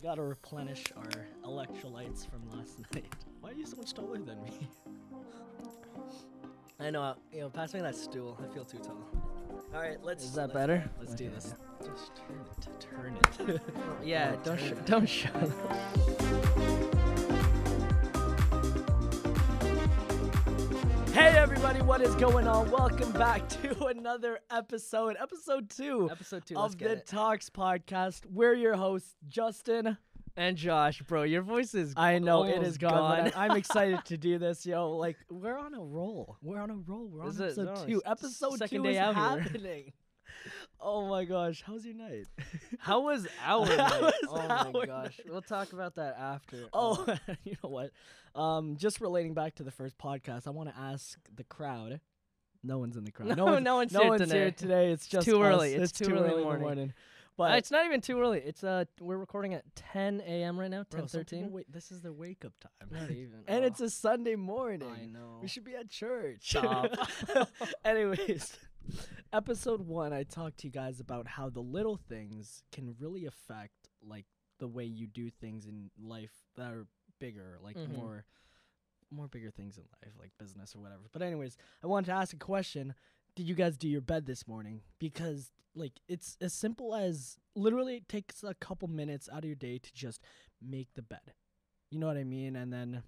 We gotta replenish our electrolytes from last night. Why are you so much taller than me? I know. You know, pass me that stool. I feel too tall. All right, let's. Is that let's- better? Let's do Okay, this. Just turn it. Turn it. Yeah, don't sh- it. don't shut everybody, what is going on? Welcome back to another episode, episode two Episode two. of the it. Talks podcast. We're your hosts, Justin. and Josh, bro, your voice is. I know it is gone, gone. I- I'm excited to do this, yo. Like we're on a roll. We're on a roll. We're on is- episode no, two. Episode second two day is happening. Oh my gosh, how's your night? How was our How night? was oh our my gosh, night? we'll talk about that after. Oh, Uh, you know what? Um, just relating back to the first podcast, I want to ask the crowd. No one's in the crowd. No, one's, no one's no here one's today. here today. It's just too us. early. It's too early in the in the morning. morning. uh, But it's not even too early. It's uh, we're recording at 10 a.m. right now. bro, 10 some people 13. wait, this is their wake up time. Not even. and oh, it's a Sunday morning. I know. We should be at church. Stop. Anyways, episode one, I talked to you guys about how the little things can really affect like the way you do things in life that are bigger, like Mhm. more more bigger things in life, like business or whatever. But anyways, I wanted to ask a question. Did you guys do your bed this morning? Because like it's as simple as literally it takes a couple minutes out of your day to just make the bed. You know what I mean? And then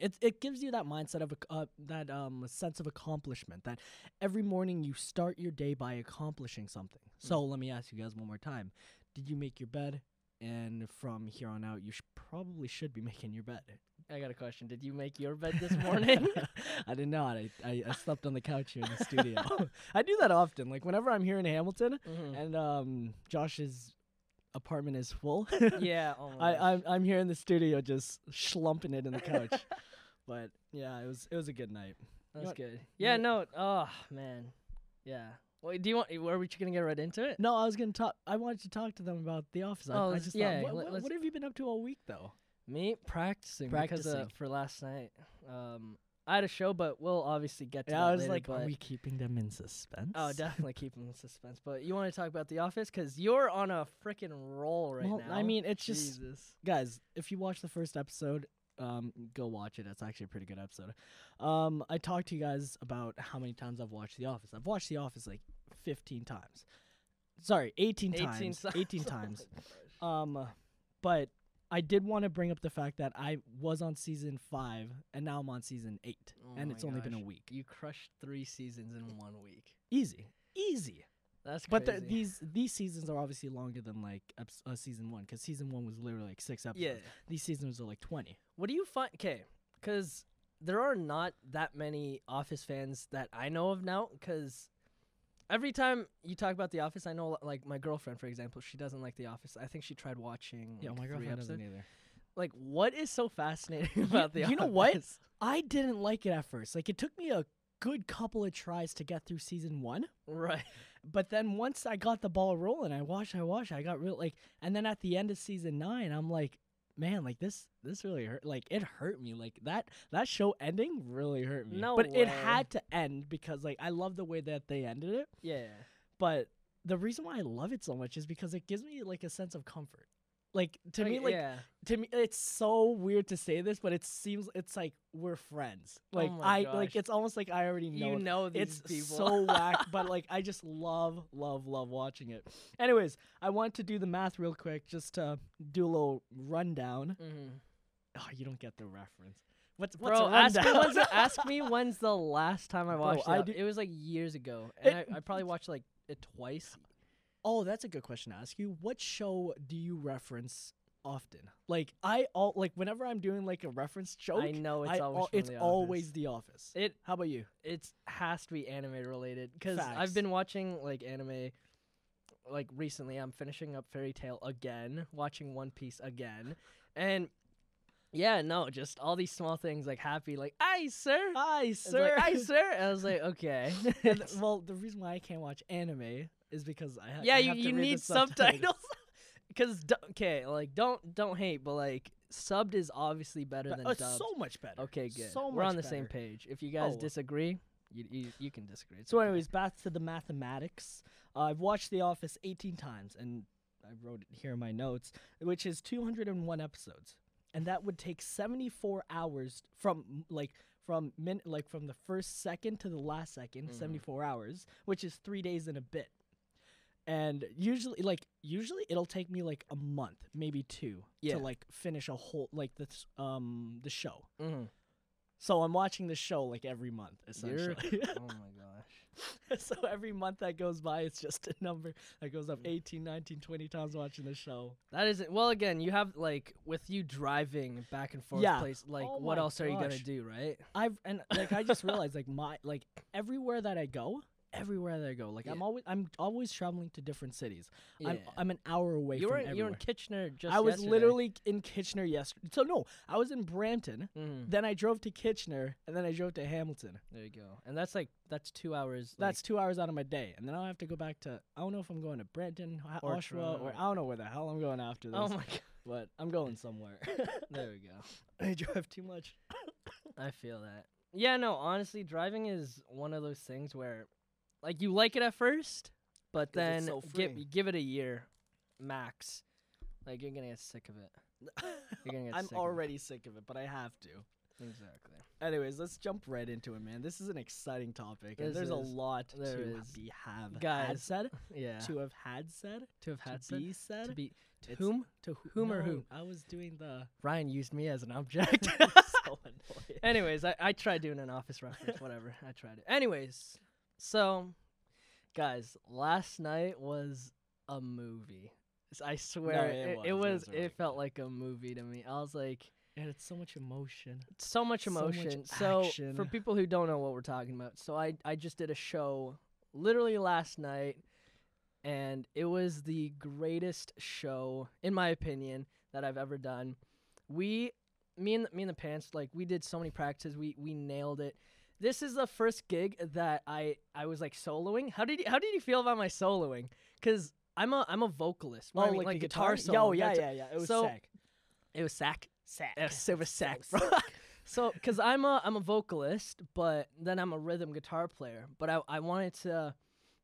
it it gives you that mindset of a, uh, that um sense of accomplishment that every morning you start your day by accomplishing something. So let me ask you guys one more time: Did you make your bed? And from here on out, you sh- probably should be making your bed. I got a question. Did you make your bed this morning? I did not. I, I I slept on the couch here in the studio. I do that often. Like whenever I'm here in Hamilton Mhm. and um Josh's apartment is full. yeah. Oh I gosh. I'm I'm here in the studio just schlumping it in the couch. but yeah, it was it was a good night. That's what- good. you Yeah, know- no. Oh man. Yeah. Wait, do you want? Were we gonna get right into it? No, I was gonna talk. I wanted to talk to them about the office. I, Oh, I let's- just yeah, thought, what, what, what have you been up to all week though? Me practicing, because uh, Practicing. for last night. Um, I had a show, but we'll obviously get to Yeah, that I was later, like, are we keeping them in suspense? oh, definitely keeping the suspense. But you want to talk about The Office because you're on a freaking roll right well, now. I mean, it's just guys. If you watch the first episode, um, go watch it. It's actually a pretty good episode. Um, I talked to you guys about how many times I've watched The Office. I've watched The Office like 15 times. Sorry, 18, 18 times. times. 18 Oh times. Um, but I did want to bring up the fact that I was on season five and now I'm on season eight, Oh and it's only been a week. You crushed three seasons in one week. Easy, easy. That's But the, these these seasons are obviously longer than like eps- uh, season one because season one was literally like six episodes. yeah. These seasons are like twenty. What do you find? Okay, because there are not that many Office fans that I know of now. Because every time you talk about The Office, I know like my girlfriend, for example, she doesn't like The Office. I think she tried watching. Yeah, like, my three girlfriend doesn't episodes. either. Like, what is so fascinating about The you Office? You know what? I didn't like it at first. Like it took me a good couple of tries to get through season one. Right. But then once I got the ball rolling, I watched, I watched, I got real like, and then at the end of season nine, I'm like, man, like this, this really hurt. Like it hurt me. Like that, that show ending really hurt me. No but it had to end because like I love the way that they ended it. Yeah. But the reason why I love it so much is because it gives me like a sense of comfort. Like to me, Like, like yeah. to me, it's so weird to say this, but it seems it's like we're friends. Like Oh I gosh. like it's almost like I already know. You it. know these it's people. so whack, but like I just love, love, love watching it. Anyways, I want to do the math real quick, just to do a little rundown. Mhm. Oh, you don't get the reference. What's what's Bro, ask me, when's the, ask me when's the last time I Bro, watched I it. do- It was like years ago, and It- I, I probably watched like it twice. Oh, that's a good question to ask you. What show do you reference often? Like I all like whenever I'm doing like a reference joke, I know it's I always al- it's The always Office. The Office. It How about you? It has to be anime related because Facts. I've been watching like anime like recently. I'm finishing up Fairy Tail again, watching One Piece again, and yeah, no, just all these small things like happy, like "Aye, sir." Hi, sir. Like, Aye, sir. I was like, okay. Well, the reason why I can't watch anime is because I ha- yeah, I you, you need subtitles. Because okay, like don't don't hate, but like subbed is obviously better than uh, dubbed. so much better. okay, good. So We're on the same page. If you guys Oh. disagree, you, you you can disagree. It's So, okay. anyways, back to the mathematics. Uh, I've watched The Office 18 times, and I wrote it here in my notes, which is 201 episodes, and that would take 74 hours from like from min like from the first second to the last 2nd Mhm. 74 hours, which is three days and a bit. And usually, like usually, it'll take me like a month, maybe two, Yeah. to like finish a whole like this um the show. Mm-hmm. So I'm watching the show like every month, essentially. oh my gosh. so every month that goes by, it's just a number that goes up 18, 19, 20 times watching the show. That isn't well. Again, you have like with you driving back and forth Yeah. place. Like, Oh what else are you gonna do, right? I've and like I just realized like my like everywhere that I go, everywhere that I go, like I'm always I'm always traveling to different cities. Yeah. I'm I'm an hour away you from in, you were in. Kitchener just. I was yesterday. literally in Kitchener yesterday. So no, I was in Brampton. Mhm. Then I drove to Kitchener, and then I drove to Hamilton. There you go. And that's like that's two hours. That's two hours out of my day, and then I'll have to go back to. I don't know if I'm going to Brampton, Or Oshawa, or I don't know where the hell I'm going after this. Oh my god. but I'm going somewhere. There we go. I drive too much. I feel that. Yeah, no, honestly, driving is one of those things where, like, you like it at first, but then so give give it a year, max. Like you're gonna get sick of it. You're gonna get I'm sick of it. already sick of it, but I have to. Exactly. Anyways, let's jump right into it, man. This is an exciting topic, and This there's a is. lot There to is. be have had Guys, said, Yeah. to have had said, to have had to said, be said, to be to It's- whom to wh- whom or who? I was doing the Ryan used me as an object. so annoying. Anyways, I, I tried doing an office reference, whatever. I tried it. Anyways, so guys, last night was a movie. I swear it it, was. it It was really it felt like a movie to me. I was like and it's so much emotion. so much So much emotion. So, for people who don't know what we're talking about, so I I just did a show literally last night and it was the greatest show in my opinion that I've ever done. We me and me and the pants like we did so many practices. We we nailed it. This is the first gig that I I was like soloing. How did you, how did you feel about my soloing? Cuz I'm a I'm a vocalist. Well, I oh, mean, like, guitar, solo. Yo, yeah, yeah, yeah. It was So, sick. It was sack. Sack. Yes, it was sack, So bro. sick. So, cause I'm a I'm a vocalist, but then I'm a rhythm guitar player. But I I wanted to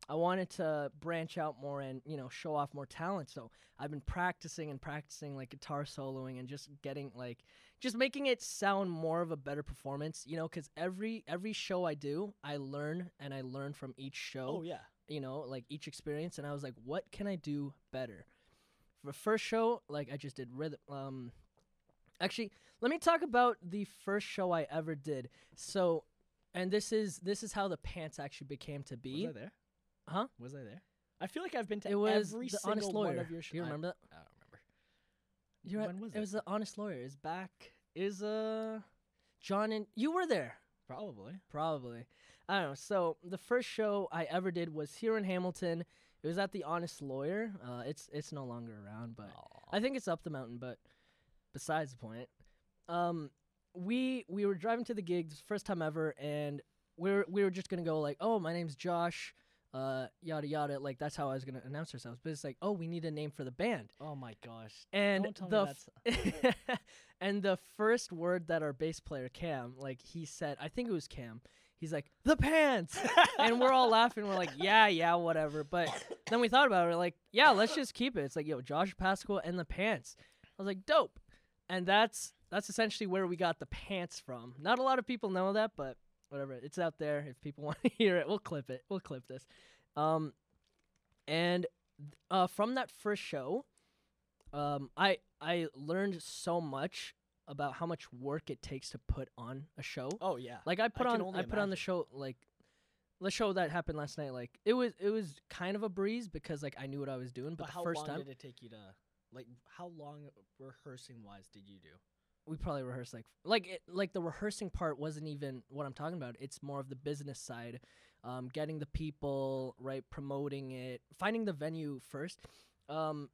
I wanted to branch out more and you know show off more talent. So I've been practicing and practicing like guitar soloing and just getting like just making it sound more of a better performance. You know, cause every every show I do, I learn and I learn from each show Oh yeah. you know, like each experience, and I was like, what can I do better? For the first show, like I just did rhythm. Um, actually, let me talk about the first show I ever did. So, and this is this is how the pants actually became to be. Was I there? Huh? Was I there? I feel like I've been to It was every the single Honest Lawyer. one of your shows. Do you remember that? I, I don't remember. You're. When was it? it? was the Honest Lawyer. Is back. Is uh, John and you were there. Probably. Probably. I don't know. So the first show I ever did was here in Hamilton. It was at the Honest Lawyer. Uh, it's it's no longer around, but I think it's up the mountain, but besides the point. Um, we we were driving to the gig, first time ever, and we were we were just gonna go like, oh, my name's Josh, uh, yada yada. Like that's how I was gonna announce ourselves. But it's like, oh, we need a name for the band, Oh my gosh. and the f- and the first word that our bass player Cam, like he said, I think it was Cam. He's like the pants, and we're all laughing. We're like, yeah, yeah, whatever. But then we thought about it. We're like, yeah, let's just keep it. It's like, yo, Josh Pascal and the pants. I was like, dope. And that's that's essentially where we got the pants from. Not a lot of people know that, but whatever. It's out there. If people want to hear it, we'll clip it. We'll clip this. Um, and uh, from that first show, um, I I learned so much about how much work it takes to put on a show. Oh yeah. Like I put can on I put on the show like the show that happened last night. Like it was it was kind of a breeze because like I knew what I was doing. But, But the how first long time did it take you to like how long rehearsing wise did you do? We probably rehearsed like like it, like the rehearsing part wasn't even what I'm talking about. It's more of the business side, um, getting the people right, promoting it, finding the venue first. Um,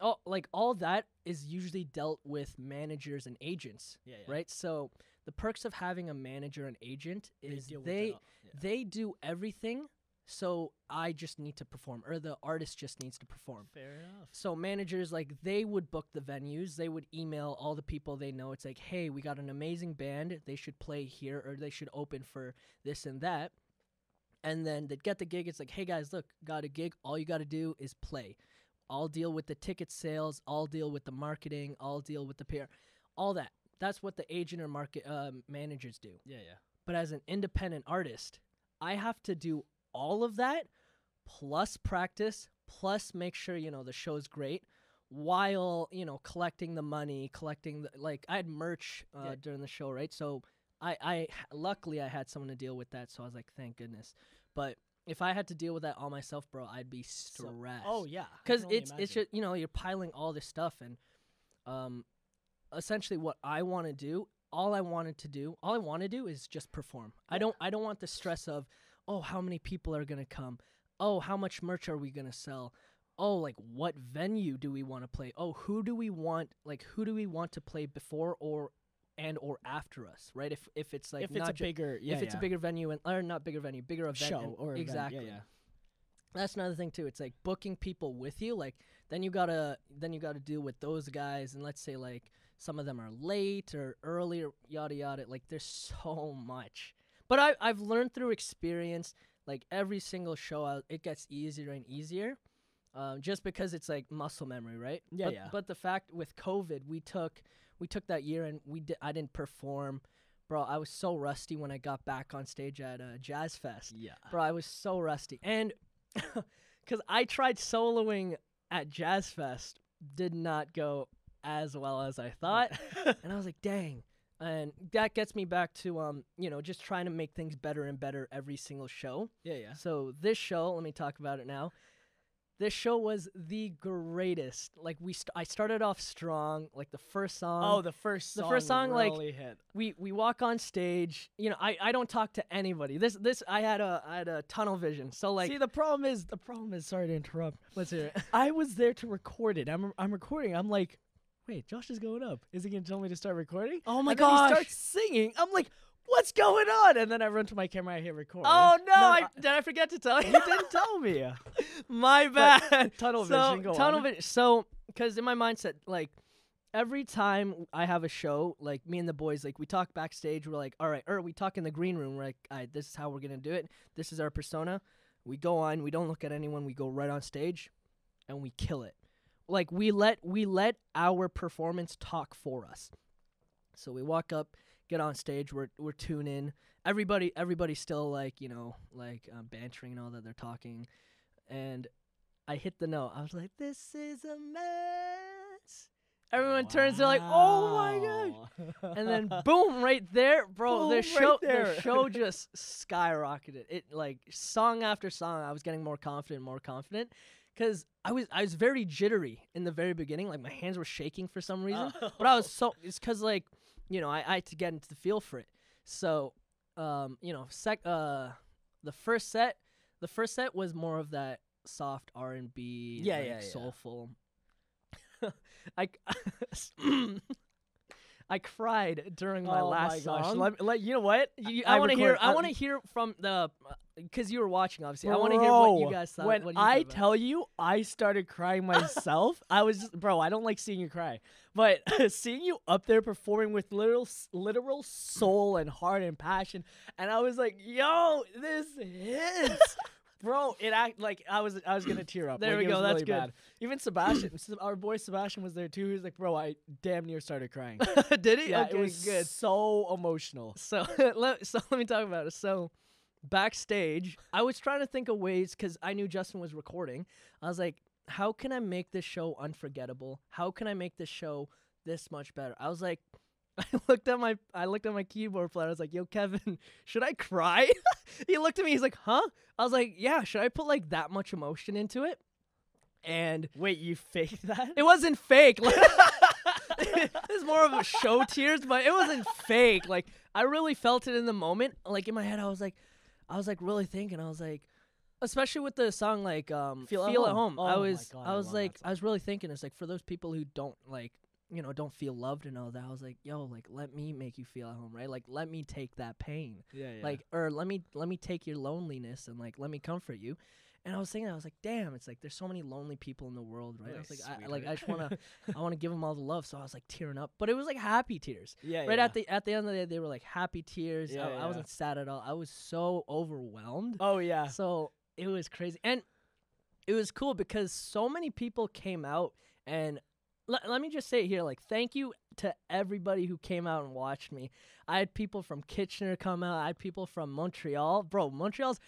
oh, like all that is usually dealt with managers and agents, Yeah, right? So the perks of having a manager and agent is with they yeah. they do everything. So I just need to perform, or the artist just needs to perform. Fair enough. So managers like they would book the venues. They would email all the people they know. It's like, hey, we got an amazing band. They should play here, or they should open for this and that. And then they'd get the gig. It's like, hey guys, look, got a gig. All you got to do is play. I'll deal with the ticket sales. I'll deal with the marketing. I'll deal with the PR. All that. That's what the agent or market uh, managers do. Yeah, yeah. But as an independent artist, I have to do all of that plus practice, plus make sure, you know, the show's great while, you know, collecting the money, collecting the, like I had merch uh, Yeah. during the show, right? So I I luckily I had someone to deal with that, so I was like thank goodness. But if I had to deal with that all myself, bro, I'd be So- stressed Oh yeah. Because can only it's it's just you know you're piling all this stuff and um essentially what i want to do all i wanted to do all i want to do is just perform i don't i don't want the stress of oh how many people are going to come oh how much merch are we going to sell oh like what venue do we want to play oh who do we want like who do we want to play before or and or after us right if if it's like if it's a ju- bigger, yeah, if it's yeah. a bigger venue and or not bigger venue bigger event show and- or event, exactly Yeah, yeah. that's another thing too. It's like booking people with you. Like then you gotta then you gotta deal with those guys, and let's say like some of them are late or early or yada yada. Like there's so much. But I I've learned through experience. Like every single show, I, it gets easier and easier, um, just because it's like muscle memory, right? Yeah, but, yeah. But the fact with COVID, we took we took that year and we did I didn't perform. Bro, I was so rusty when I got back on stage at uh, Jazz Fest. Yeah. Bro, I was so rusty. And because I tried soloing at Jazz Fest, did not go as well as I thought. and I was like, dang. And that gets me back to, um, you know, just trying to make things better and better every single show. yeah, yeah. So this show, let me talk about it now. This show was the greatest. Like we, st- I started off strong. Like the first song, Oh, the first song the first song, like, hit. we we walk on stage. You know, I, I don't talk to anybody. This this I had a I had a tunnel vision. So like, See, the problem is the problem is. Sorry to interrupt. let's hear it. I was there to record it. I'm I'm recording. I'm like, wait, Josh is going up. Is he gonna tell me to start recording? Oh my and then he gosh. starts singing. I'm like, what's going on? And then I run to my camera. I hit record. Oh no! No, I, did I forget to tell you? you didn't tell me. My But bad. tunnel so, vision. Go tunnel on. vision. So, because in my mindset, like every time I have a show, like me and the boys, like we talk backstage. We're like, all right, or we talk in the green room. We're like, all right, this is how we're gonna do it. This is our persona. We go on. We don't look at anyone. We go right on stage, and we kill it. Like we let we let our performance talk for us. So we walk up, get on stage. We're we're tuning. Everybody everybody's still like you know like um, bantering and all that. They're talking, and I hit the note. I was like, "This is a mess." Everyone turns. They're like, "Oh my gosh!" god! And then boom, right there, bro. Boom, the right show, there. the show just skyrocketed. It like song after song, I was getting more confident, more confident, because I was I was very jittery in the very beginning. Like my hands were shaking for some reason, but I was so it's because like you know I, I had to get into the feel for it. So um you know sec uh the first set the first set was more of that soft R and B Yeah, like, yeah, yeah. soulful. I I cried during my oh last my gosh! song. Let, let you know what? You- I I want to hear. I want to hear from the uh, because you were watching. Obviously, I want to hear what you guys thought. When you I thought tell you, I started crying myself. I was just, bro. I don't like seeing you cry, but seeing you up there performing with literal, literal soul and heart and passion, and I was like, "Yo, this hits." Bro, it act like I was I was gonna tear up. There Like, we go, that's really good. bad. Even Sebastian, our boy Sebastian was there too. He was like, "Bro, I damn near started crying." did he? yeah, okay, it was good. so emotional. So let so let me talk about it. So backstage, I was trying to think of ways because I knew Justin was recording. I was like, how can I make this show unforgettable? How can I make this show this much better? I was like. I looked at my I looked at my keyboard player. I was like, "Yo, Kevin, should I cry?" he looked at me. He's like, "Huh?" I was like, "Yeah, should I put like that much emotion into it?" And Wait, you faked that? it wasn't fake. Like, it's more of a show tears, but it wasn't fake. Like I really felt it in the moment. Like in my head, I was like, I was like really thinking. I was like, especially with the song like um, Feel "Feel, at at Home. Home." I Oh my was, God, I I was like. I was really thinking. It's like for those people who don't like, you know, don't feel loved and all that. I was like, yo, like let me make you feel at home, right? Like let me take that pain yeah, yeah. like or let me let me take your loneliness and like let me comfort you and i was thinking i was like damn it's like there's so many lonely people in the world right i was like I, like i just want to i want to give them all the love so i was like tearing up but it was like happy tears yeah, right yeah. at the at the end of the day they were like happy tears Yeah, I, I wasn't sad at all i was so overwhelmed Oh yeah. so it was crazy and it was cool because so many people came out and let, let me just say it here like thank you to everybody who came out and watched me i had people from kitchener come out i had people from montreal bro montreal's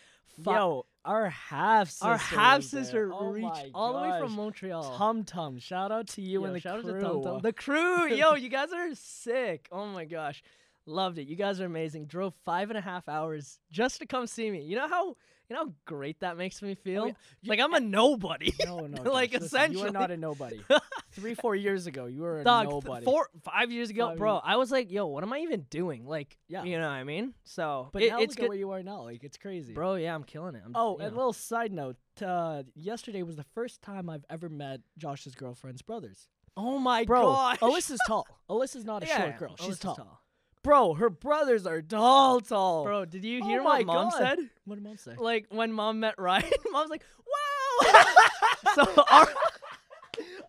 fu- Yo, our half sister. our half sister Oh reached all the way from montreal Tum Tum. Shout out to you Yo, and the shout crew. out to Tum Tum. The crew, yo, you guys are sick. Oh my gosh, loved it. You guys are amazing. Drove five and a half hours just to come see me. You know how you know how great that makes me feel. Oh, yeah. Like I'm a nobody. No, no. Like, Josh, listen, you are not a nobody. Three, four years ago, you were a Dog, nobody. four, five years ago, Five bro. years- I was like, yo, what am I even doing? Like, Yeah. you know what I mean? So, but it- now it's look good, at where you are now. Like it's crazy. bro. Yeah, I'm killing it. I'm, Oh, and know. little side note. Uh, yesterday was the first time I've ever met Josh's girlfriend's brothers. oh my Bro, gosh, Alyssa's tall. Alyssa's not a yeah, short girl. She's Alyssa's tall. Bro, her brothers are tall, tall. Bro, did you Oh hear my what mom God. said? What did mom say? like when mom met Ryan, mom's like, "Wow!" so our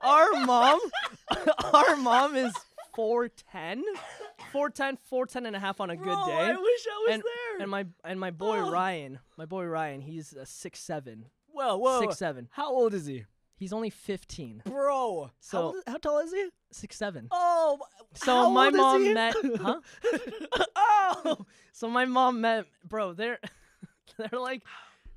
our mom, our mom is 4'10", 4'10", 4'10 and a half on a good Bro, day. I wish I was and, there. and my and my boy Oh. Ryan, my boy Ryan, he's a six seven, whoa, whoa. six seven. How old is he? He's only fifteen, Bro. So- how, how tall is he? six seven. Oh. So my is mom met, huh? oh, so my mom met, bro. They're they're like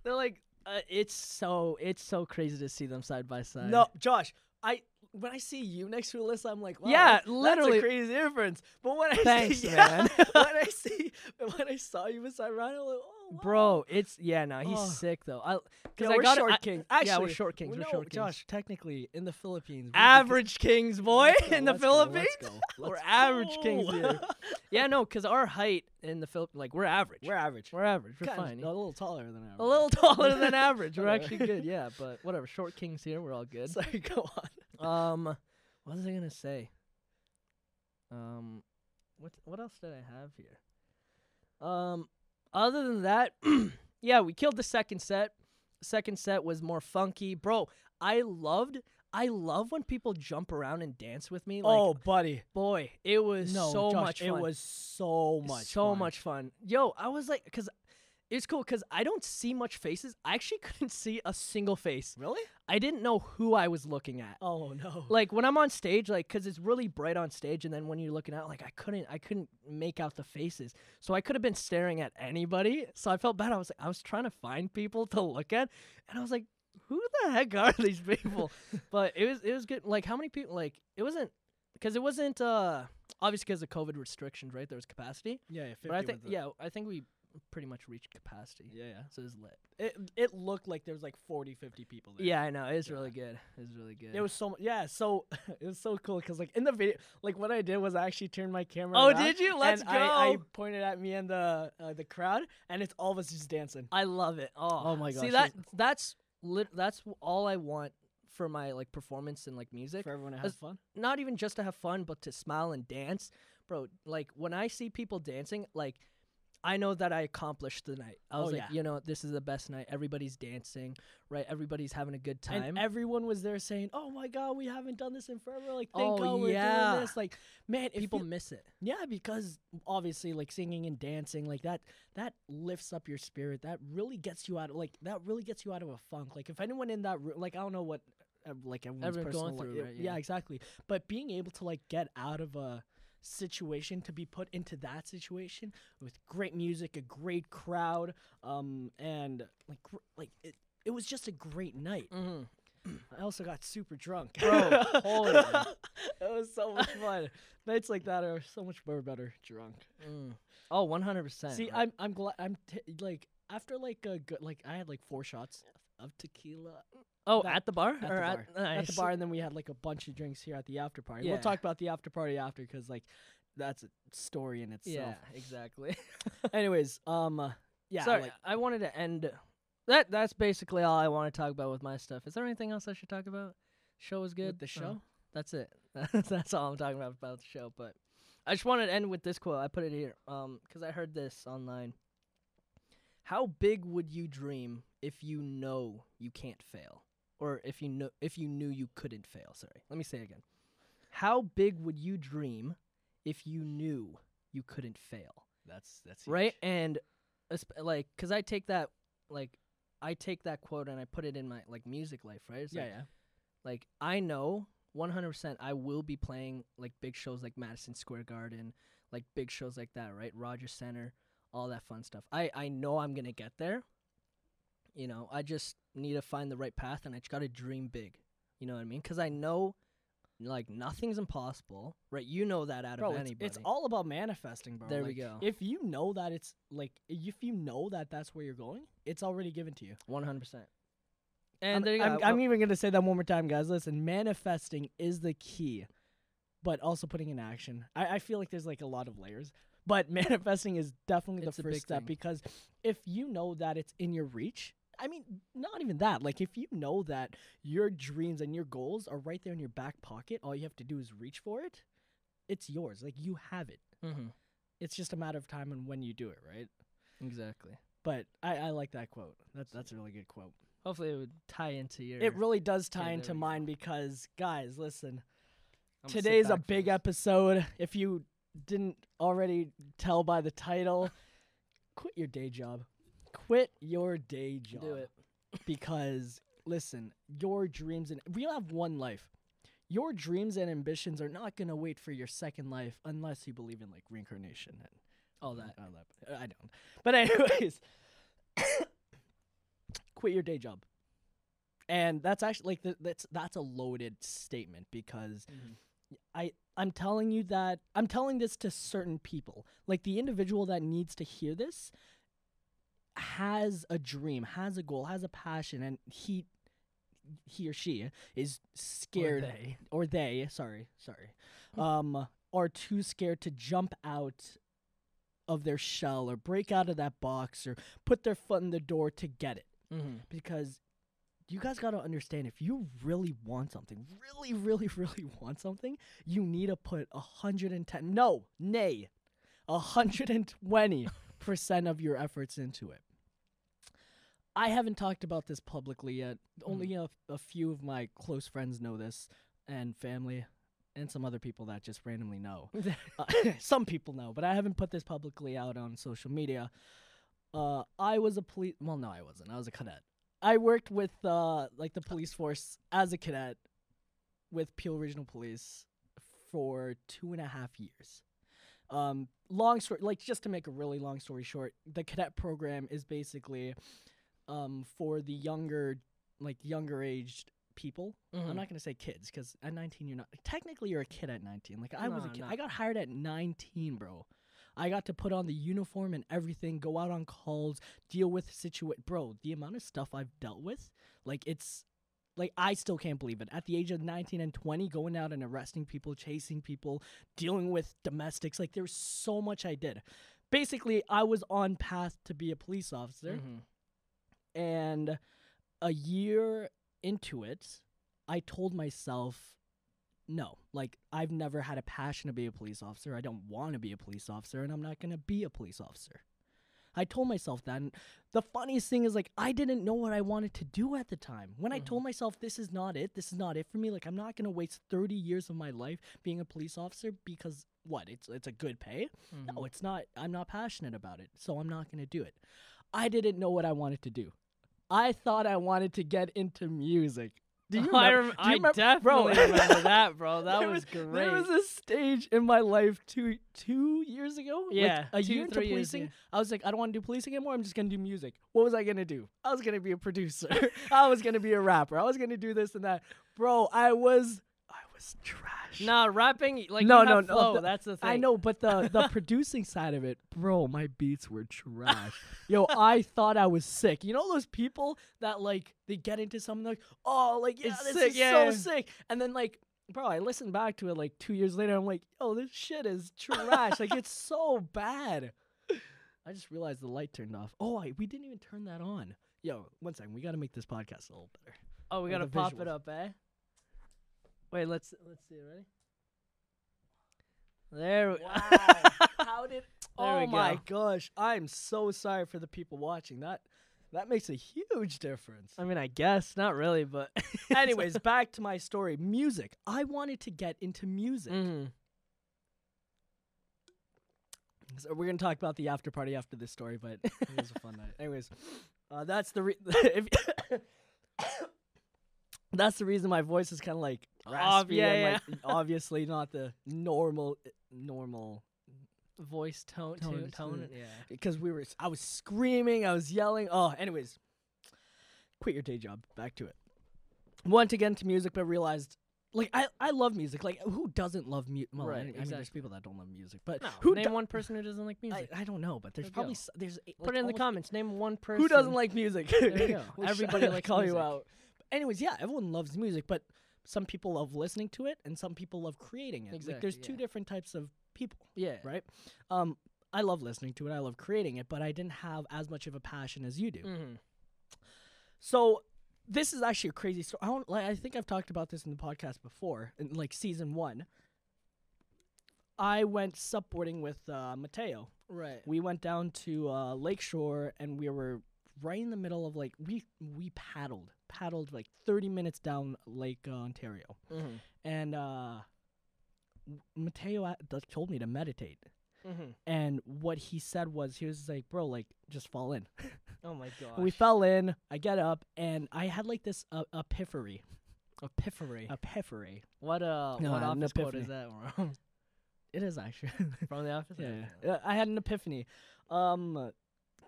they're like uh, it's so it's so crazy to see them side by side. No, Josh. I when I see you next to Alyssa, I'm like, wow, Yeah, that's- literally. crazy difference. But when I Thanks, see, man. when I see when I saw you beside Ryan, I'm like, oh, wow. Bro, it's yeah, no, he's Oh. sick though. I Yeah, because I we're got short I, kings. yeah, Actually, we're short kings. We're no, short kings. Josh, technically in the Philippines, average kings, boy, go, in the go, Philippines. go, We're let's average kings here. yeah, no, because our height in the Philippines, like we're average. We're average. We're average. We're fine. A little taller than average. A little taller than average. We're actually good. Yeah, but whatever. Short kings here. We're all good. Sorry, go on. Um, what was I gonna say? Um, what what else did I have here? Um, other than that, yeah, we killed the second set. Second set was more funky, bro. I loved. I love when people jump around and dance with me. Like, oh, buddy. boy, it was No, so Josh, much fun. It was so much. so fun. much fun. Yo, I was like, cause it's cool, cause I don't see much faces. I actually couldn't see a single face. Really? I didn't know who I was looking at Oh no. like when I'm on stage, like, cause it's really bright on stage, and then when you're looking out, like, I couldn't, I couldn't make out the faces, so I could have been staring at anybody. So I felt bad. I was like, I was trying to find people to look at, and I was like, who the heck are these people? but it was, it was good. Like, how many people? Like, it wasn't, cause it wasn't, uh, obviously because of COVID restrictions, right? There was capacity, yeah, yeah. 50 but I think, yeah, I think we pretty much reached capacity. yeah, yeah. So it was lit. It it looked like there was like 40, 50 people there. Yeah, I know. It was Yeah. really good. It was really good. It was so yeah, so it was so cool because like in the video, like what I did was I actually turned my camera. Oh, did you? Let's and I, I pointed at me and the uh, the crowd, and it's all of us just dancing. I love it. Oh, Oh my gosh. See that that's lit. That's all I want for my like performance and like music. For everyone to As- have fun. Not even just to have fun, but to smile and dance, bro. Like when I see people dancing, like I know that I accomplished the night. I was Oh, like, yeah. you know, this is the best night. Everybody's dancing, right? Everybody's having a good time. And everyone was there saying, "Oh my God, we haven't done this in forever! Like, thank Oh, God we're yeah. doing this!" Like, man, if people you- miss it. yeah, because obviously, like singing and dancing, like that, that lifts up your spirit. That really gets you out. Of, like, that really gets you out of a funk. Like, if anyone in that room, like, I don't know what, uh, like everyone's personal, going through, uh, right, yeah, yeah. exactly. But being able to like get out of a situation to be put into that situation with great music, a great crowd, um, and like, like it, it was just a great night. Mm-hmm. I also got super drunk. Bro, holy it was so much fun. Nights like that are so much more better drunk. Mm. Oh, one hundred percent. See, I'm I'm glad I'm t- like after like a good like I had like four shots of tequila oh that- at the bar at the bar. at, at the bar, and then we had like a bunch of drinks here at the after party. Yeah. We'll talk about the after party after because like that's a story in itself. Yeah, exactly. Anyways, um, uh, yeah, Sorry, like I wanted to end. That that's basically all I want to talk about with my stuff. Is there anything else I should talk about? Show was good. with the Oh, show. that's it. that's all I'm talking about about the show. But I just wanted to end with this quote. I put it here, um, because I heard this online. How big would you dream if you know you can't fail, or if you know if you knew you couldn't fail? Sorry, let me say it again. How big would you dream if you knew you couldn't fail? That's that's right? And like, cause I take that like I take that quote and I put it in my like music life, right? It's yeah, like, yeah. like I know 100% I will be playing like big shows like Madison Square Garden, like big shows like that, right? Rogers Centre, all that fun stuff. I I know I'm going to get there. You know, I just need to find the right path and I just got to dream big. You know what I mean? Cuz I know like nothing's impossible, right? You know that out Bro, of it's, anybody. it's all about manifesting, bro. There we go. If you know that it's like, if you know that that's where you're going, it's already given to you. 100%. And I'm, there you I'm, go. I'm even gonna say that one more time, guys. Listen, manifesting is the key, but also putting in action. I, I feel like there's like a lot of layers, but manifesting is definitely It's the first step thing. because if you know that it's in your reach, I mean, not even that. Like if you know that your dreams and your goals are right there in your back pocket, all you have to do is reach for it. It's yours. Like you have it. Mhm. It's just a matter of time and when you do it, right? Exactly. But I, I like that quote. That's that's a really good quote. Hopefully it would tie into your It really does tie there into mine because, guys, listen. I'm Today's a big first. episode. If you didn't already tell by the title, quit your day job. Quit your day job. Do it. Because listen, your dreams and we have one life. Your dreams and ambitions are not gonna wait for your second life unless you believe in like reincarnation and All mm. that. all that. I don't. But anyways, quit your day job. And that's actually like the, that's that's a loaded statement because mm. I I'm telling you that I'm telling this to certain people. Like the individual that needs to hear this has a dream, has a goal, has a passion and he he or she is scared they. or they, sorry, sorry. Um are too scared to jump out of their shell or break out of that box or put their foot in the door to get it Mm-hmm. because you guys got to understand if you really want something, really, really, really want something, you need to put a 110, no, nay, a 120% of your efforts into it. I haven't talked about this publicly yet. Only a, a few of my close friends know this, and family, and some other people that just randomly know. Uh, some people know, but I haven't put this publicly out on social media. Uh, I was a police. Well, no, I wasn't. I was a cadet. I worked with uh, like the police force as a cadet with Peel Regional Police for two and a half years. Um, long story, like just to make a really long story short, the cadet program is basically um, for the younger, like younger aged people. Mm-hmm. I'm not gonna say kids because at 19 you're not. Technically, you're a kid at 19. Like I was a kid. no. I got hired at 19, bro. I got to put on the uniform and everything, go out on calls, deal with situation. Bro, the amount of stuff I've dealt with, like it's, like I still can't believe it. At the age of 19 and 20, going out and arresting people, chasing people, dealing with domestics, like there's so much I did. Basically, I was on path to be a police officer Mm-hmm. and a year into it, I told myself, no, like I've never had a passion to be a police officer. I don't want to be a police officer, and I'm not gonna be a police officer. I told myself that. And the funniest thing is, like, I didn't know what I wanted to do at the time. When I Mhm. told myself this is not it, this is not it for me. Like, I'm not gonna waste 30 years of my life being a police officer because what? It's it's a good pay. Mm-hmm. No, it's not. I'm not passionate about it, so I'm not going to do it. I didn't know what I wanted to do. I thought I wanted to get into music. Do you I, remember? rem- do you I definitely bro, remember that, bro. That there was, great. There was a stage in my life two two years ago. like, Yeah, a two, year into three years, yeah. I was like, I don't want to do policing anymore. I'm just gonna do music. What was I gonna do? I was gonna be a producer. I was gonna be a rapper. I was gonna do this and that. Bro, I was I was trash. Nah, rapping like No, no, no, flow. the- that's the thing. I know, but the the producing side of it, bro, my beats were trash. Yo, I thought I was sick. You know those people that like they get into something like, oh, like yeah, It's this sick, is yeah, so sick, and then like, bro, I listened back to it like two years later. I'm like, oh, this shit is trash. like it's so bad. I just realized the light turned off. Oh, I, we didn't even turn that on. Yo, one second, we got to make this podcast a little better. Oh, we gotta pop visuals. it up, eh? Wait, let's let's see. Ready? There. we- How did? There oh we my go. gosh! I'm so sorry for the people watching. That that makes a huge difference. I mean, I guess not really, but. Anyways, back to my story. Music. I wanted to get into music. Mhm. So we're gonna talk about the after party after this story, but it was a fun night. Anyways, Uh, that's the re- if that's the reason my voice is kind of like raspy yeah, and like obviously not the normal eh, normal Voice tone, Tone, tone, tone. Yeah. because we were I was screaming, I was yelling. Oh, anyways, quit your day job. Back to it. Wanted to get into music, but realized like I, I love music. Like who doesn't love music? Well, Right, I, I mean, there's people that don't love music, but No, who name do- one person who doesn't like music. I, I don't know, but there's There probably s- there's eh, like, Put it in the comments. Name one person. Who doesn't like music? There you go. We'll Everybody likes call you out. Anyways, yeah, everyone loves music, but some people love listening to it, and some people love creating it. like there's Exactly, two different types of people, Yeah. right? Um, I love listening to it. I love creating it, but I didn't have as much of a passion as you do. Mm-hmm. So this is actually a crazy story. I don't like. I think I've talked about this in the podcast before, in like season one. I went supboarding with uh, Mateo. Right. We went down to uh, Lakeshore, and we were right in the middle of like we we paddled paddled like 30 minutes down Lake uh, Ontario, Mm-hmm. and uh, Mateo told me to meditate. Mm-hmm. And what he said was, he was like, "Bro, like, just fall in." Oh my god. We fell in. I get up, and I had like this uh, epiphany. Epiphany. Epiphany. What uh? No, what office quote is that from? It is actually. from the office. yeah, yeah. I had an epiphany. Um,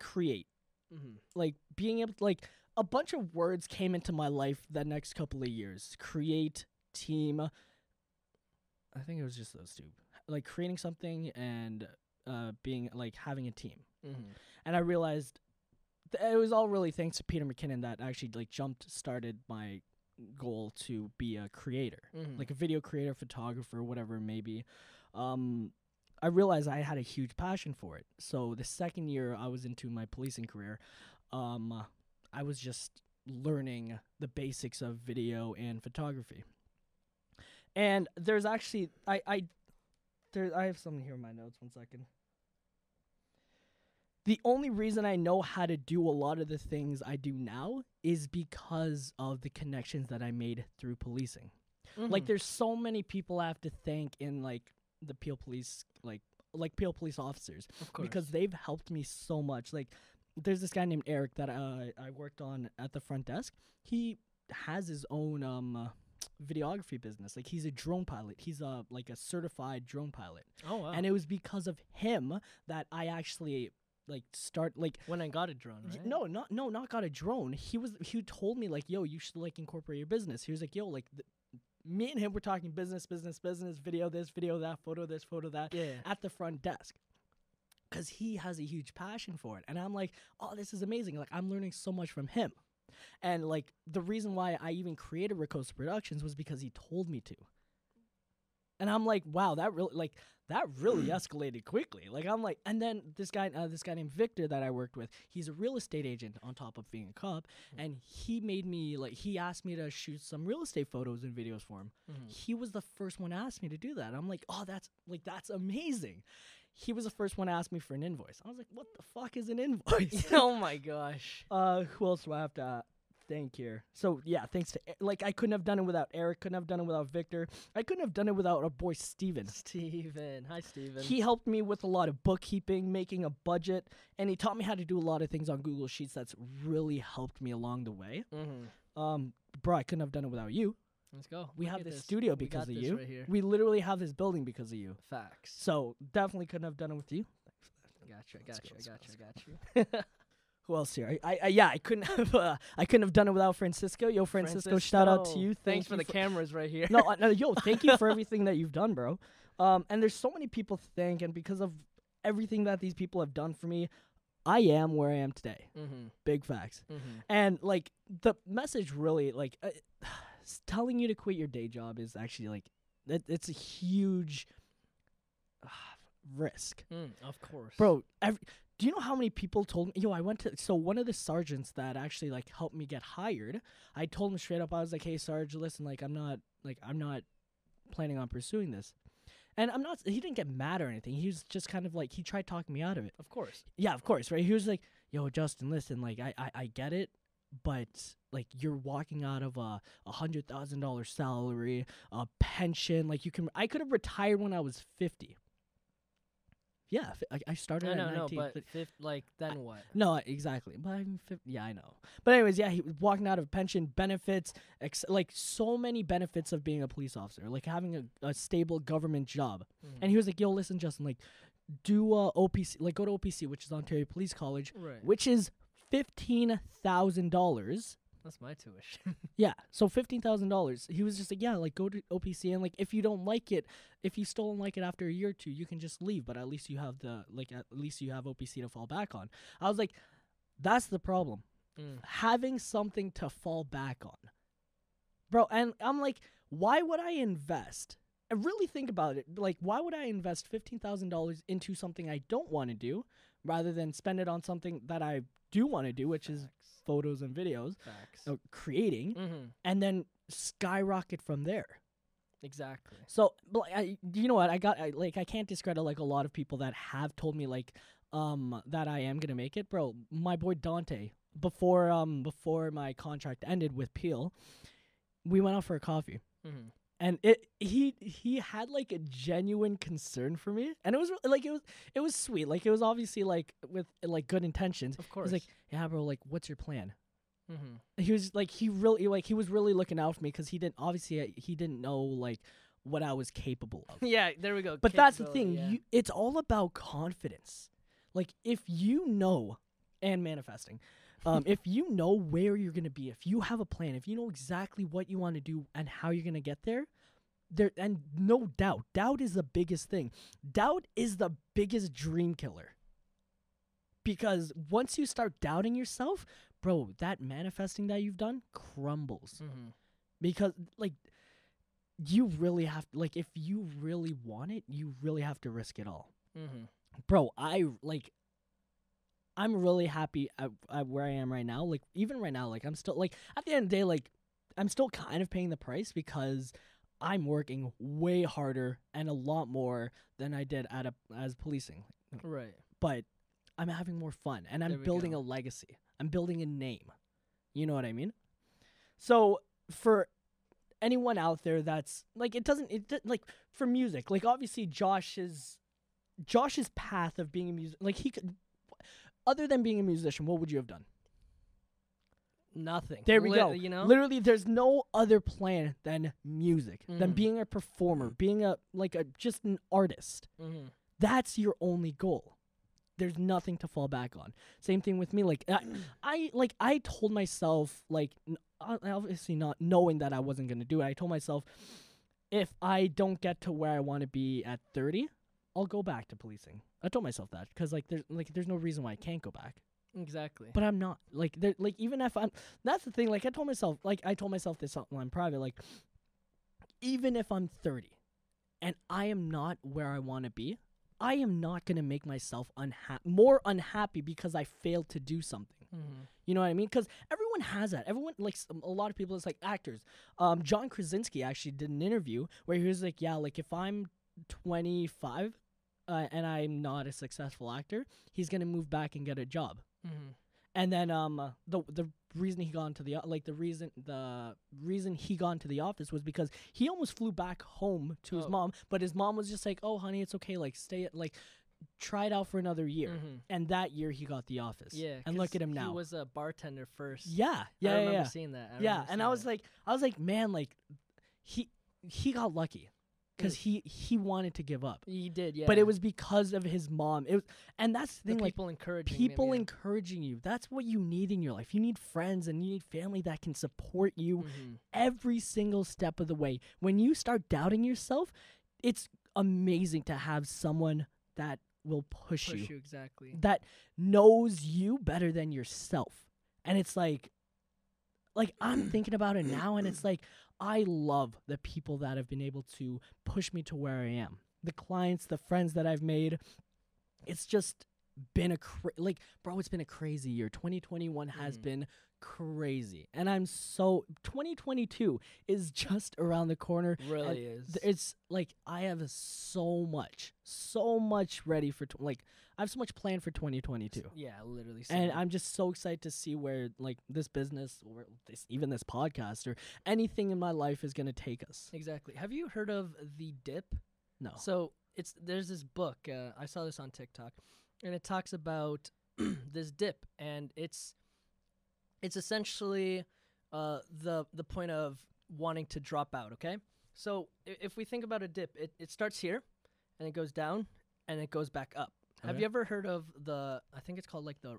create. Mm-hmm. like being able to like a bunch of words came into my life the next couple of years. Create team. I think it was just those two. Like creating something and uh being like having a team. Mm-hmm. and i realized th- it was all really thanks to peter mckinnon that actually like jumped started my goal to be a creator. Mm-hmm. like a video creator photographer whatever it may be. Um i realized i had a huge passion for it. So the second year i was into my policing career um i was just learning the basics of video and photography and there's actually i i there i have something here in my notes one second the only reason I know how to do a lot of the things I do now is because of the connections that I made through policing. Like mm-hmm. there's so many people I have to thank in like the Peel Police like like Peel Police officers of course. because they've helped me so much. Like there's this guy named Eric that uh, I worked on at the front desk. He has his own um uh, videography business. Like he's a drone pilot. He's a like a certified drone pilot. oh wow. And it was because of him that I actually like start like when I got a drone, right? No, not no, not got a drone. He was he told me like, yo, you should like incorporate your business. He was like, yo, like th- me and him were talking business, business, business, video this, video that, photo this, photo that Yeah. at the front desk. Cause he has a huge passion for it, and I'm like, oh, this is amazing. Like I'm learning so much from him, and like the reason why I even created Ricosta Productions was because he told me to. And I'm like, wow, that really like that really escalated quickly. Like I'm like, and then this guy, uh, this guy named Victor that I worked with, he's a real estate agent on top of being a cop, and he made me like he asked me to shoot some real estate photos and videos for him. Mhm. He was the first one to ask me to do that. I'm like, oh, that's like that's amazing. He was the first one to ask me for an invoice. I was like, what the fuck is an invoice? oh my gosh. uh, who else do I have to uh, thank here? So yeah, thanks to like I couldn't have done it without Eric. Couldn't have done it without Victor. I couldn't have done it without our boy Steven. Steven. Hi, Steven. He helped me with a lot of bookkeeping, making a budget, and he taught me how to do a lot of things on Google Sheets. That's really helped me along the way. mm-hmm. Um, bro, I couldn't have done it without you. Let's go. We Look have at this studio because of this you. Right. We literally have this building because of you. Facts. So definitely couldn't have done it with you. Gotcha. Gotcha. go, Gotcha. go, Gotcha. Who else here? I, I, yeah, I couldn't have. Uh, I couldn't have done it without Francisco. Yo, Francisco, shout out to you. Thank Thanks for you the cameras right here. no, uh, no, yo, thank you for everything that you've done, bro. Um, and there's so many people to thank, and because of everything that these people have done for me, I am where I am today. mm-hmm. Big facts. Mm-hmm. And like the message, really, like uh, telling you to quit your day job is actually like it, it's a huge uh, risk, Mm, of course. bro. Every, do you know how many people told me? Yo, I went to so one of the sergeants that actually like helped me get hired. I told him straight up. I was like, "Hey, Sarge, listen, like I'm not like I'm not planning on pursuing this." And I'm not. He didn't get mad or anything. He was just kind of like he tried talking me out of it. Of course. Yeah, of course, right? He was like, "Yo, Justin, listen, like I, I, I get it, but like you're walking out of a hundred thousand dollar salary, a pension. Like you can, I could have retired when I was fifty. Yeah, I, I started I at no, 19. but but- like then what? no, exactly. But I'm yeah, I know. But anyways, yeah, he was walking out of pension benefits, ex- like so many benefits of being a police officer, like having a, a stable government job. Mhm. And he was like, "Yo, listen, Justin, like, do uh, OPC, like, go to OPC, which is Ontario Police College, right, which is fifteen thousand dollars." that's my tuition. Yeah, so fifteen thousand dollars. He was just like, yeah, like go to OPC and like if you don't like it, if you still don't like it after a year or two, you can just leave. But at least you have the like at least you have OPC to fall back on. I was like, that's the problem, Mm. having something to fall back on, bro. And I'm like, why would I invest? And really think about it. Like, why would I invest fifteen thousand dollars into something I don't want to do, rather than spend it on something that I do want to do, which is photos and videos, Facts. uh, creating Mm-hmm. and then skyrocket from there. Exactly. So, but I, you know what? I got I, like I can't discredit like a lot of people that have told me like um that I am gonna make it, bro. My boy Dante before um before my contract ended with Peel, we went out for a coffee. Mm-hmm. And it he he had like a genuine concern for me, and it was like it was it was sweet, like it was obviously like with like good intentions. Of He course. was like, "Yeah, bro, like what's your plan?" mm-hmm. he was like he really like he was really looking out for me because he didn't obviously he didn't know like what I was capable of. yeah, there we go. But that's the thing, yeah. you, it's all about confidence. Like if you know and manifesting, um, if you know where you're gonna be, if you have a plan, if you know exactly what you want to do and how you're gonna get there, there and no doubt, doubt is the biggest thing. Doubt is the biggest dream killer. Because once you start doubting yourself, bro, that manifesting that you've done crumbles Mm-hmm. because like you really have like if you really want it you really have to risk it all Mm-hmm. bro i like i'm really happy at, at where i am right now like even right now like i'm still like at the end of the day like i'm still kind of paying the price because i'm working way harder and a lot more than i did at a as policing Right. but I'm having more fun and I'm building go. a legacy. I'm building a name. You know what I mean? So for anyone out there that's like it doesn't it like for music, like obviously Josh's Josh's path of being a music like he could other than being a musician, what would you have done? Nothing. There we Lit- go. You know. Literally there's no other plan than music, than Mhm. being a performer, being a like a just an artist. mm-hmm. that's your only goal there's nothing to fall back on same thing with me like I, I like i told myself like n- obviously not knowing that i wasn't going to do it i told myself if i don't get to where i want to be at 30 i'll go back to policing i told myself that because like there's like there's no reason why i can't go back Exactly. but i'm not like there like even if i'm that's the thing like i told myself like i told myself this i'm private like even if i'm 30 and i am not where i want to be i am not going to make myself unha- more unhappy because i failed to do something mm-hmm. you know what I mean? Because everyone has that. Everyone, like a lot of people, it's like actors. Um, John Krasinski actually did an interview where he was like, "Yeah, like if I'm 25 uh, and I'm not a successful actor, he's gonna move back and get a job." Mm-hmm. And then um, uh, the the reason he got into the like the reason the reason he got into the office was because he almost flew back home to his Oh. mom, but his mom was just like, "Oh, honey, it's okay. Like stay at like." Try it out for another year, Mm-hmm. and that year he got the office. Yeah. and look at him now. He was a bartender first. yeah, I yeah, yeah, remember yeah. seeing that. I yeah and i was that. like i was like man like he he got lucky because Mm. he he wanted to give up he did, yeah. but it was because of his mom it was and that's the the thing like people encouraging him, people yeah. encouraging you that's what you need in your life you need friends and you need family that can support you Mhm. every single step of the way when you start doubting yourself it's amazing to have someone that will push, push you you exactly. that knows you better than yourself. And it's like like I'm thinking about it now and it's like I love the people that have been able to push me to where I am. The clients, the friends that I've made. It's just been a cra- like bro, it's been a crazy year. 2021 has Mhm. been crazy. And I'm so 2022 is just around the corner. really is. Th- It's like I have so much, so much ready for tw- like I have so much planned for 2022, yeah, literally. and same. I'm just so excited to see where like this business or this even this podcast or anything in my life is gonna take us. exactly. Have you heard of the dip? No, So it's there's this book uh, I saw this on TikTok, and it talks about this dip, and it's it's essentially uh, the the point of wanting to drop out. Okay, so if we think about a dip, it, it starts here, and it goes down, and it goes back up. Have you ever heard of the? I think it's called like the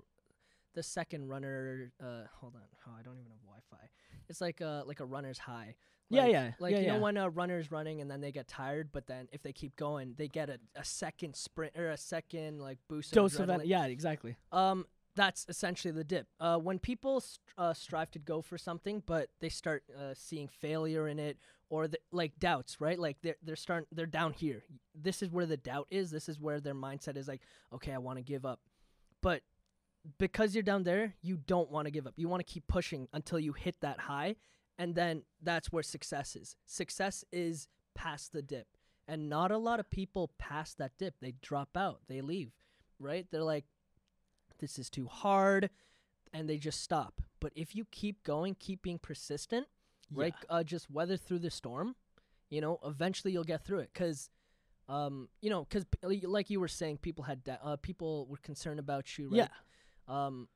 the second runner. Uh, hold on, oh, I don't even have Wi-Fi. It's like a like a runner's high. Yeah, Like- yeah, Like yeah, you know when a runner's running and then they get tired, but then if they keep going, they get a, a second sprint or a second like boost. Dose of adrenaline. yeah, exactly. Um, that's essentially the dip. Uh, when people st- uh, strive to go for something, but they start uh, seeing failure in it, or the, like doubts, right? Like they're they're starting they're down here. This is where the doubt is. This is where their mindset is like, okay, I want to give up, but because you're down there, you don't want to give up. You want to keep pushing until you hit that high, and then that's where success is. Success is past the dip, and not a lot of people pass that dip. They drop out. They leave, right? They're like, this is too hard, and they just stop. But if you keep going, keep being persistent, right? Uh, just weather through the storm. You know, eventually you'll get through it. Cause, um, you know, cause like you were saying, people had da- uh, people were concerned about you, right? Yeah. Um,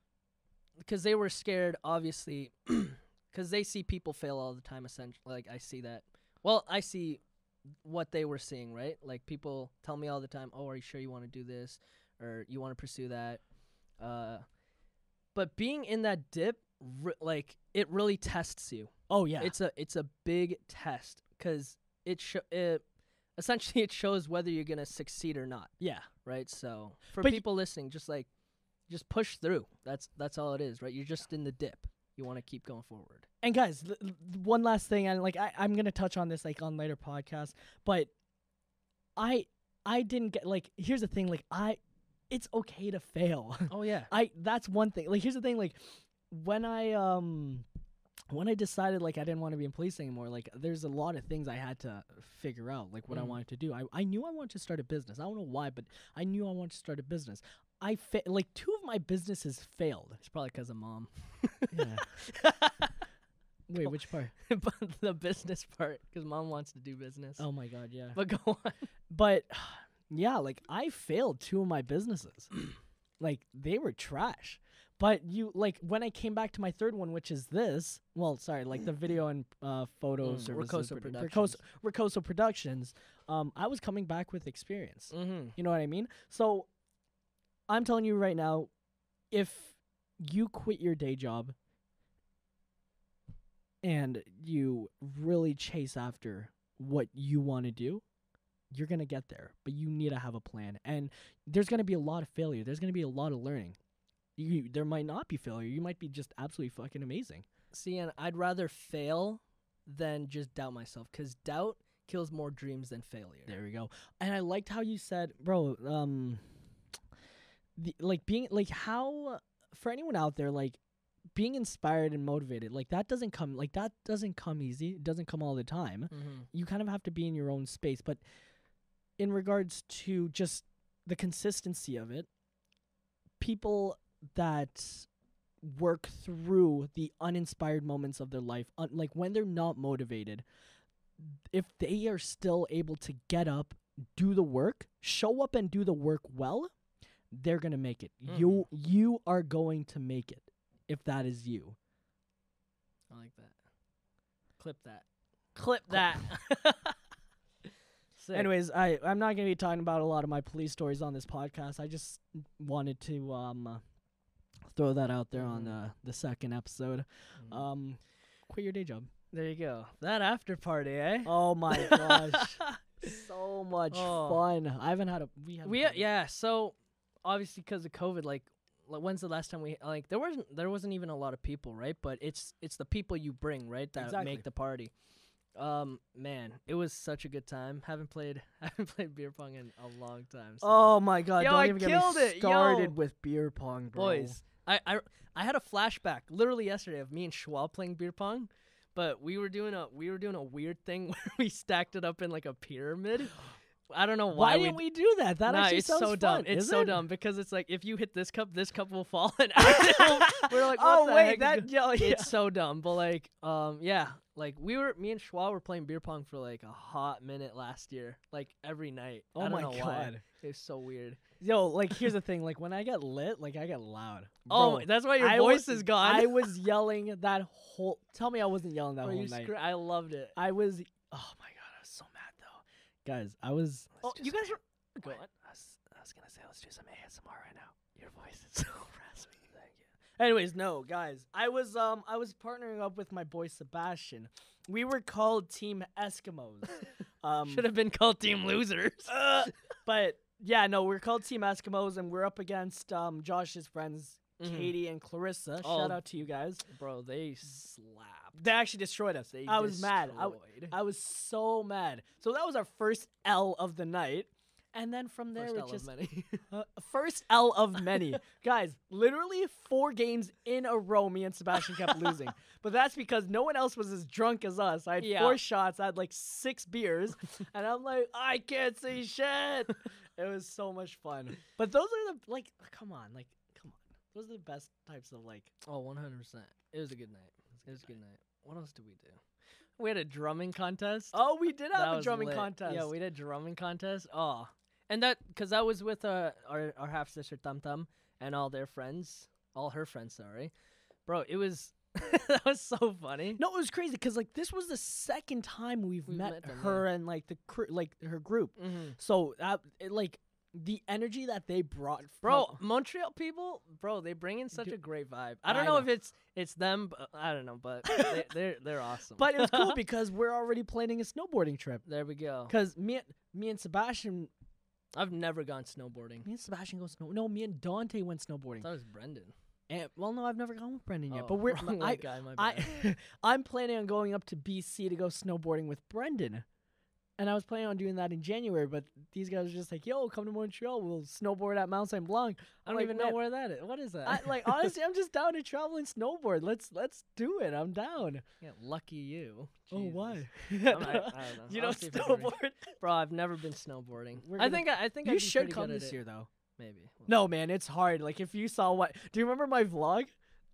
because they were scared, obviously, because they see people fail all the time. Essentially, like I see that. Well, I see what they were seeing, right? Like people tell me all the time, "Oh, are you sure you want to do this, or you want to pursue that?" Uh, but being in that dip, re- like it really tests you. Oh yeah. It's a it's a big test because it sho- it essentially it shows whether you're gonna succeed or not, yeah. right? So for But y- people listening, just like just push through. That's that's all it is, right? You're just in the dip. You want to keep going forward. And guys, th- th- one last thing, and like I, I'm gonna touch on this like on later podcasts, but I I didn't get like here's the thing, like I it's okay to fail. Oh yeah. I that's one thing. Like here's the thing, like when I um when I decided like I didn't want to be in police anymore, like there's a lot of things I had to figure out, like what I Mhm. wanted to do. I, I knew I wanted to start a business. I don't know why, but I knew I wanted to start a business. I fa- like two of my businesses failed. It's probably because of mom. Yeah. Wait, which part? but the business part, because mom wants to do business. Oh my god, yeah. But go on. But yeah, like I failed two of my businesses. like they were trash. But you like when I came back to my third one, which is this. Well, sorry, like the video and uh, photo Mm, services, Ricosa produ- Productions. Ricosa, Ricosa Productions. Um, I was coming back with experience. Mm-hmm. You know what I mean? So I'm telling you right now, if you quit your day job and you really chase after what you want to do, you're going to get there. But you need to have a plan. And there's going to be a lot of failure. There's going to be a lot of learning. You, there might not be failure. You might be just absolutely fucking amazing. See, and I'd rather fail than just doubt myself, because doubt kills more dreams than failure. There we go. And I liked how you said, bro, um the, like being like how for anyone out there like being inspired and motivated, like that doesn't come like that doesn't come easy. It doesn't come all the time. Mm-hmm. You kind of have to be in your own space, but in regards to just the consistency of it, people that work through the uninspired moments of their life, un- like when they're not motivated, if they are still able to get up, do the work, show up and do the work well, they're going to make it. You you are going to make it if that is you. I like that. Clip that. Clip that. Anyways, I I'm not going to be talking about a lot of my police stories on this podcast. I just wanted to um uh, throw that out there on Mhm. uh, the second episode. Mm. Um quit your day job. there you go. That after party, eh? Oh my gosh. so much Oh. fun. I haven't had a we have we yeah. So obviously because of COVID, like, like when's the last time we like there wasn't there wasn't even a lot of people, right? But it's it's the people you bring, right, that Exactly. make the party. Um, man, it was such a good time. Haven't played haven't played beer pong in a long time. so- Oh my god, Yo, don't I even killed get me it, started with beer pong, bro. boys. I, I I had a flashback literally yesterday of me and Schwab playing beer pong, but we were doing a we were doing a weird thing where we stacked it up in like a pyramid, I don't know Why, why, didn't we do that? That actually it's sounds so dumb. It's so it? dumb because it's like if you hit this cup, this cup will fall. And we're like, oh wait, heck that yeah, yeah. it's so dumb. But like, um, yeah, like we were, me and Schwa were playing beer pong for like a hot minute last year, like every night. Oh I don't my know god. it's so weird. Yo, like here's the thing. Like when I get lit, like I get loud. Oh, that's why your I voice was- is gone. I was yelling that whole. Tell me I wasn't yelling that Bro, whole night. scr- I loved it. I was. Oh my god, I was so mad though, guys. I was. Oh, you guys A- were. Go on. I was, I was gonna say let's do some ASMR right now. Your voice is so raspy. Thank you. Anyways, no, guys. I was um I was partnering up with my boy Sebastian. We were called Team Eskimos. Um, Should have been called Team Losers. uh, but yeah, no, we're called Team Eskimos, and we're up against um Josh's friends Mhm. Katie and Clarissa. Oh. Shout out to you guys. Bro, they slapped. They actually destroyed us. They I was mad. I, destroyed. I was so mad. So that was our first L of the night. And then from there, First it L of just many. uh, first L of many. Guys, literally four games in a row, me and Sebastian kept losing. But that's because no one else was as drunk as us. I had Yeah. four shots, I had like six beers, and I'm like, I can't see shit. it was so much fun. But those are the like, come on, like. Those are the best types of like. oh, 100%. It was a good night. It was a good night. What else did we do? We had a drumming contest. Oh, we did That have a drumming lit. contest. Yeah, we did a drumming contest. Oh, and that because that was with uh, our our half sister Tum Tum and all their friends, all her friends. Sorry, bro. It was that was so funny. No, it was crazy because like this was the second time we've, We've met, met her and like the cr- like her group. Mm-hmm. So that it, like the energy that they brought, Bro, Montreal people, bro, they bring in such Dude, a great vibe. I I don't know, know. if it's it's them, but uh, I don't know, but they, they're they're awesome. but it was cool because we're already planning a snowboarding trip. there we go. Because me, and- me and Sebastian, I've never gone snowboarding. me and Sebastian go snow. No, me and Dante went snowboarding. That was Brendan. And well, no, I've never gone with Brendan yet. Oh, But we're I, guy, my bad. I I'm planning on going up to BC to go snowboarding with Brendan. And I was planning on doing that in January, but these guys were just like, "Yo, come to Montreal. We'll snowboard at Mount Saint Blanc." I don't like, even know where that is. What is that? I, like honestly, I'm just down to travel and snowboard. Let's let's do it. I'm down. yeah, lucky you. Oh, why? I'm- I, I don't know. you I'll don't snowboard? Bro, I've never been snowboarding. We're I think I, I think You should come this year, though. Maybe. No, man, it's hard. Like if you saw what, do you remember my vlog?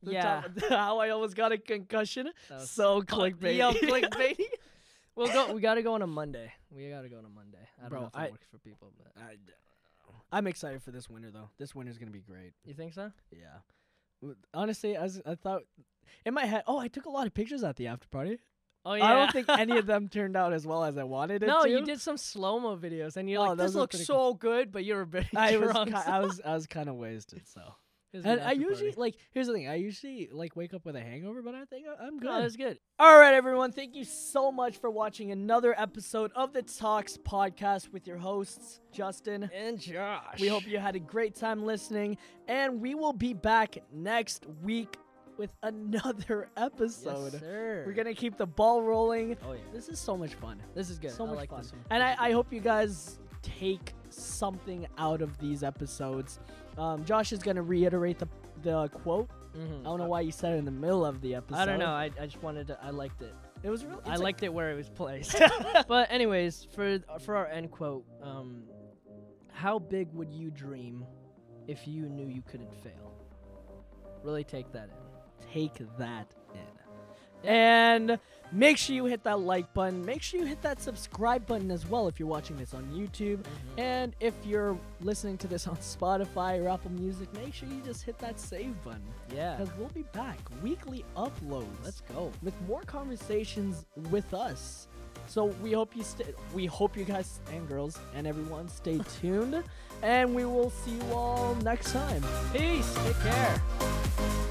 The Yeah. time- how I almost got a concussion. So clickbait. Yo, clickbaity. We'll go. We gotta go on a Monday. We gotta go on a Monday. I don't Bro, know if that I- works for people, but I, I'm excited for this winter though. This winter's gonna be great. you think so? Yeah. W- Honestly, I, was, I thought in my head. Oh, I took a lot of pictures at the after party. Oh yeah. I don't think any of them turned out as well as I wanted it No, to. you did some slow mo videos, and you're Oh, like, those "This were looks pretty so good," but you're a bit I was, drunk. ki- I was, I was kind of wasted. So, It was a and I usually party. like. Here's the thing. I usually like wake up with a hangover, but I think I'm good. No, that's good. All right, everyone. Thank you so much for watching another episode of the Talks podcast with your hosts, Justin. And Josh. We hope you had a great time listening, and we will be back next week with another episode. Yes. We're gonna keep the ball rolling. Oh yeah. This is so much fun. This is good. So I much like fun. And I, I hope you guys take something out of these episodes. Um, Josh is gonna reiterate the the quote. Mhm. I don't know why you said it in the middle of the episode. I don't know. I, I just wanted to. I liked it. It was real. I liked it where it was placed. but anyways, for for our end quote, um, how big would you dream if you knew you couldn't fail? Really take that in. take that. And make sure you hit that like button. Make sure you hit that subscribe button as well if you're watching this on YouTube. Mm-hmm. And if you're listening to this on Spotify or Apple Music, make sure you just hit that save button. Yeah. Because we'll be back. Weekly uploads. Let's go. with more conversations with us. So we hope you stay we hope you guys and girls and everyone stay tuned. And we will see you all next time. Peace. Take care.